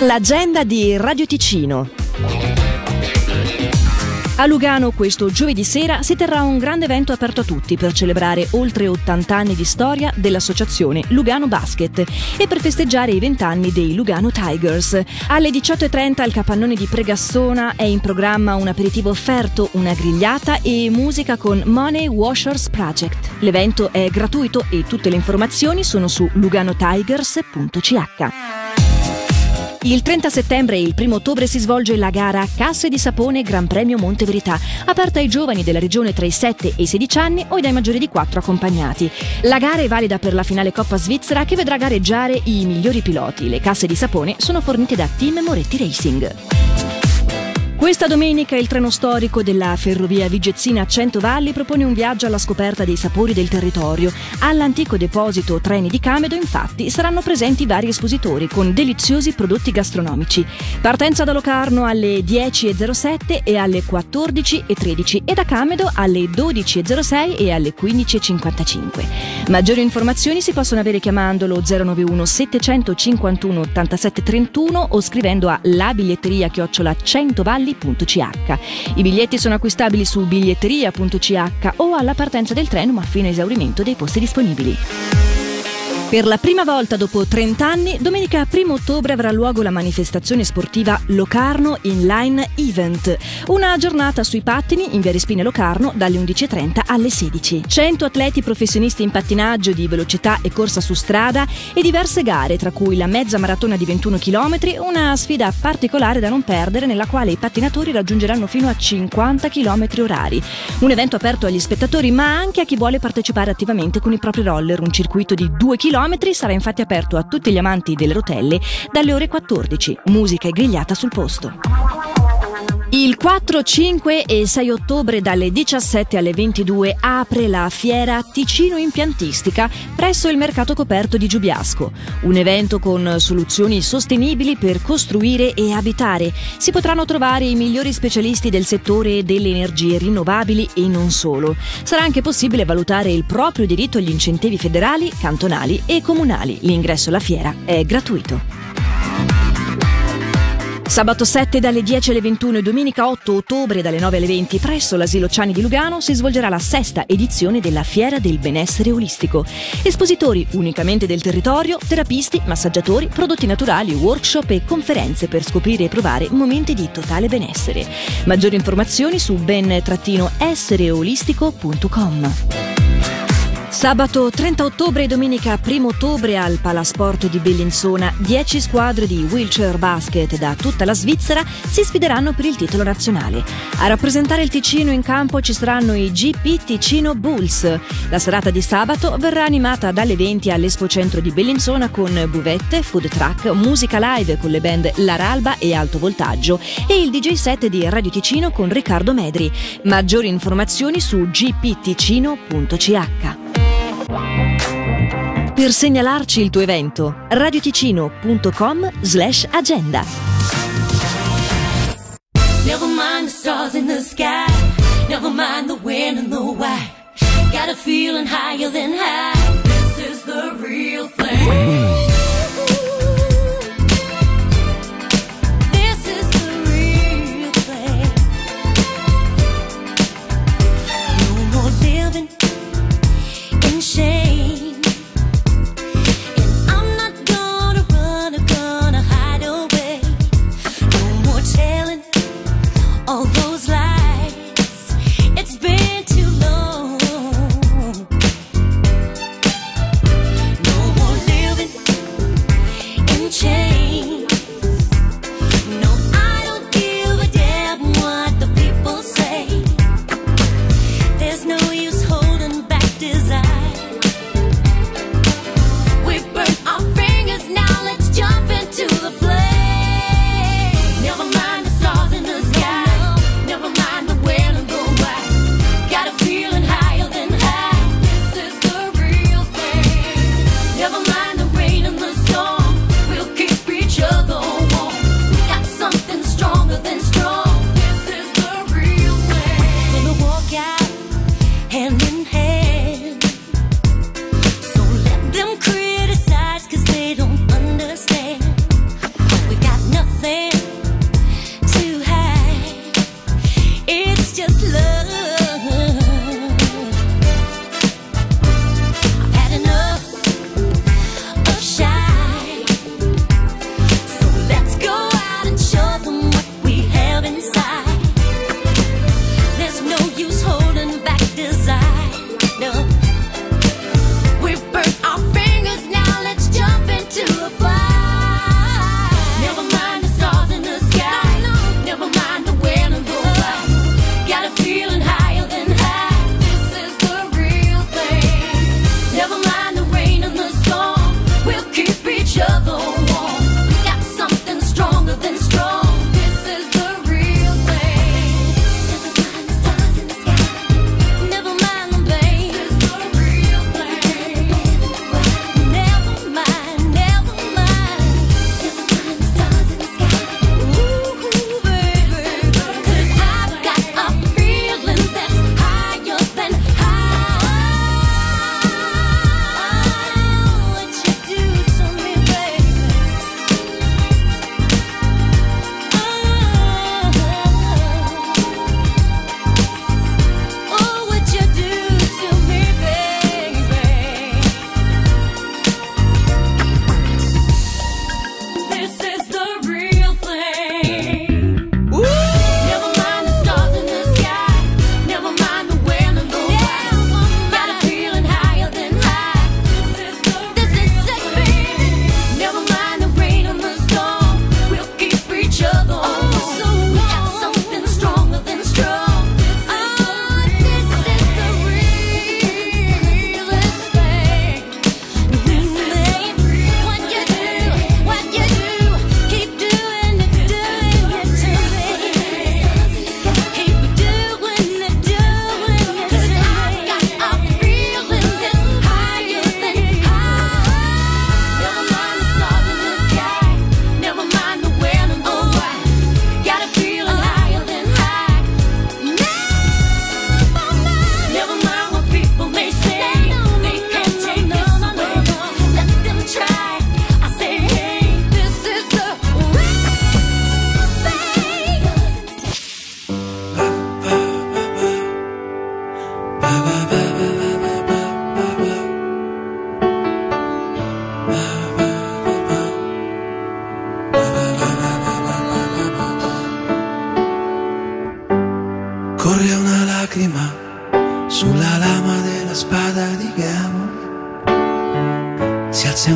L'agenda di Radio Ticino. A Lugano questo giovedì sera si terrà un grande evento aperto a tutti per celebrare oltre 80 anni di storia dell'associazione Lugano Basket e per festeggiare i 20 anni dei Lugano Tigers. Alle 18.30 al capannone di Pregassona è in programma un aperitivo offerto, una grigliata e musica con Money Washers Project. L'evento è gratuito e tutte le informazioni sono su luganotigers.ch. Il 30 settembre e il 1 ottobre si svolge la gara Casse di Sapone Gran Premio Monte Verità, aperta ai giovani della regione tra i 7 e i 16 anni o dai maggiori di 4 accompagnati. La gara è valida per la finale Coppa Svizzera che vedrà gareggiare i migliori piloti. Le casse di sapone sono fornite da Team Moretti Racing. Questa domenica il treno storico della ferrovia Vigezzina Centovalli propone un viaggio alla scoperta dei sapori del territorio. All'antico deposito Treni di Camedo, infatti, saranno presenti vari espositori con deliziosi prodotti gastronomici. Partenza da Locarno alle 10.07 e alle 14.13 e da Camedo alle 12.06 e alle 15.55. Maggiori informazioni si possono avere chiamando lo 091 751 87 31 o scrivendo a labiglietteria chiocciola 100 valli cavalli.ch. I biglietti sono acquistabili su biglietteria.ch o alla partenza del treno ma fino a esaurimento dei posti disponibili. Per la prima volta dopo 30 anni, domenica 1 ottobre avrà luogo la manifestazione sportiva Locarno Inline Event, una giornata sui pattini in via Respine Locarno dalle 11.30 alle 16. 100 atleti professionisti in pattinaggio di velocità e corsa su strada e diverse gare, tra cui la mezza maratona di 21 km, una sfida particolare da non perdere nella quale i pattinatori raggiungeranno fino a 50 km orari. Un evento aperto agli spettatori ma anche a chi vuole partecipare attivamente con i propri roller, un circuito di 2 km sarà infatti aperto a tutti gli amanti delle rotelle dalle ore 14. Musica e grigliata sul posto. Il 4, 5 e 6 ottobre dalle 17 alle 22 apre la fiera Ticino Impiantistica presso il mercato coperto di Giubiasco. Un evento con soluzioni sostenibili per costruire e abitare. Si potranno trovare i migliori specialisti del settore delle energie rinnovabili e non solo. Sarà anche possibile valutare il proprio diritto agli incentivi federali, cantonali e comunali. L'ingresso alla fiera è gratuito. Sabato 7 dalle 10 alle 21 e domenica 8 ottobre dalle 9 alle 20 presso l'Asilo Ciani di Lugano si svolgerà la sesta edizione della Fiera del Benessere Olistico. Espositori unicamente del territorio, terapisti, massaggiatori, prodotti naturali, workshop e conferenze per scoprire e provare momenti di totale benessere. Maggiori informazioni su ben-essereolistico.com. Sabato 30 ottobre e domenica 1 ottobre al Palasport di Bellinzona 10 squadre di wheelchair basket da tutta la Svizzera si sfideranno per il titolo nazionale. A rappresentare il Ticino in campo ci saranno i GP Ticino Bulls. La serata di sabato verrà animata dalle 20 all'Espo Centro di Bellinzona con buvette, food truck, musica live con le band Laralba e Alto Voltaggio e il DJ set di Radio Ticino con Riccardo Medri. Maggiori informazioni su gpticino.ch. Per segnalarci il tuo evento, radioticino.com slash agenda. Never mind the stars in the sky, never mind the when and the why. Got a feeling higher than high, this is the real thing.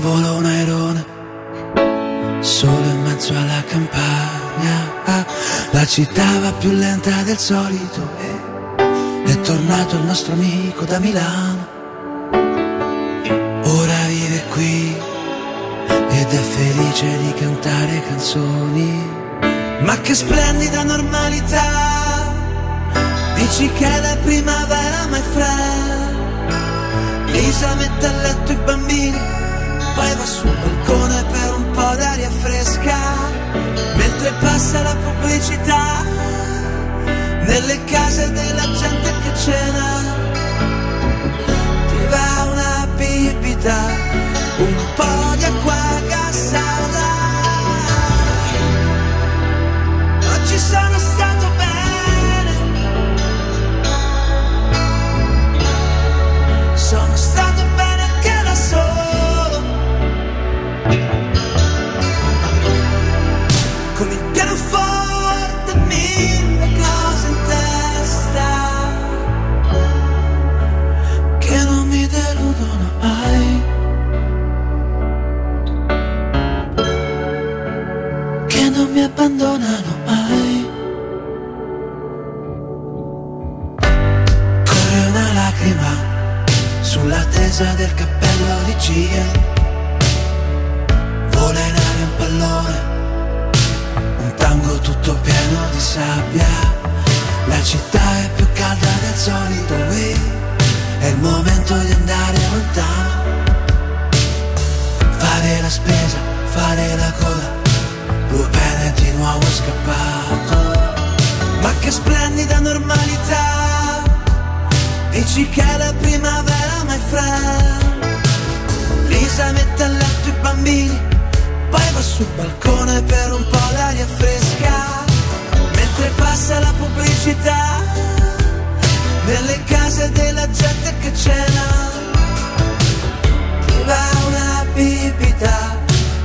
Pallone, solo in mezzo alla campagna. La città va più lenta del solito e è tornato il nostro amico da Milano. Ora vive qui ed è felice di cantare canzoni. Ma che splendida normalità! Dici che la primavera, my friend. Lisa mette a letto i bambini, poi va sul balcone per un po' d'aria fresca. Mentre passa la pubblicità, nelle case della gente che cena. Ti va una bibita, un po' di acqua gassata. Oggi sono sulla tesa del cappello di Gia. Vola in aria un pallone, un tango tutto pieno di sabbia. La città è più calda del solito, qui è il momento di andare lontano. Fare la spesa, fare la coda, due pene di nuovo scappato. Ma che splendida normalità! Dici che la primavera, my friend Lisa mette a letto i bambini Poi va sul balcone per un po' d'aria fresca. Mentre passa la pubblicità Nelle case della gente che cena. Ti va una bibita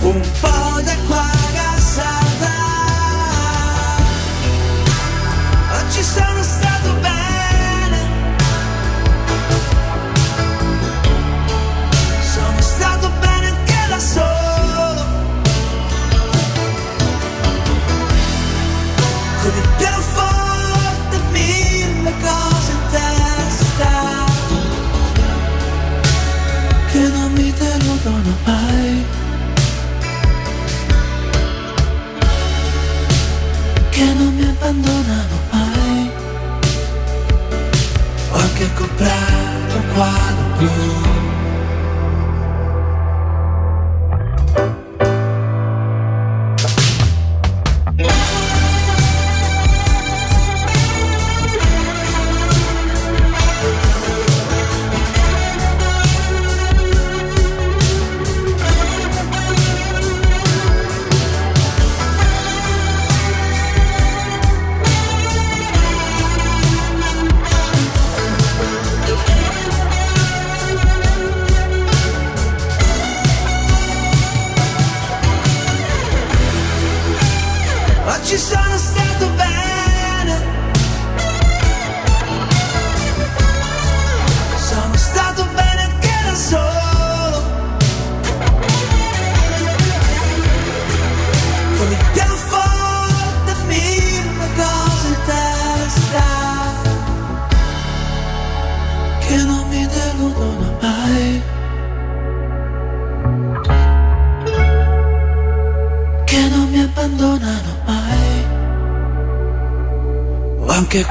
Un po' Che non mi abbandonano mai. Ho anche comprato un quadro blu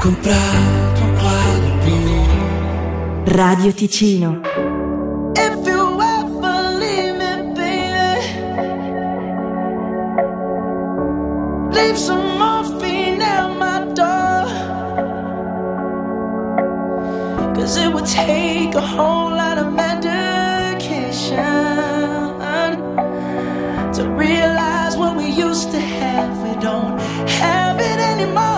comprato un quadro blu. Radio Ticino. If you ever leave me, baby, leave some morphine at my door. Cause it would take a whole lot of medication to realize what we used to have. We don't have it anymore.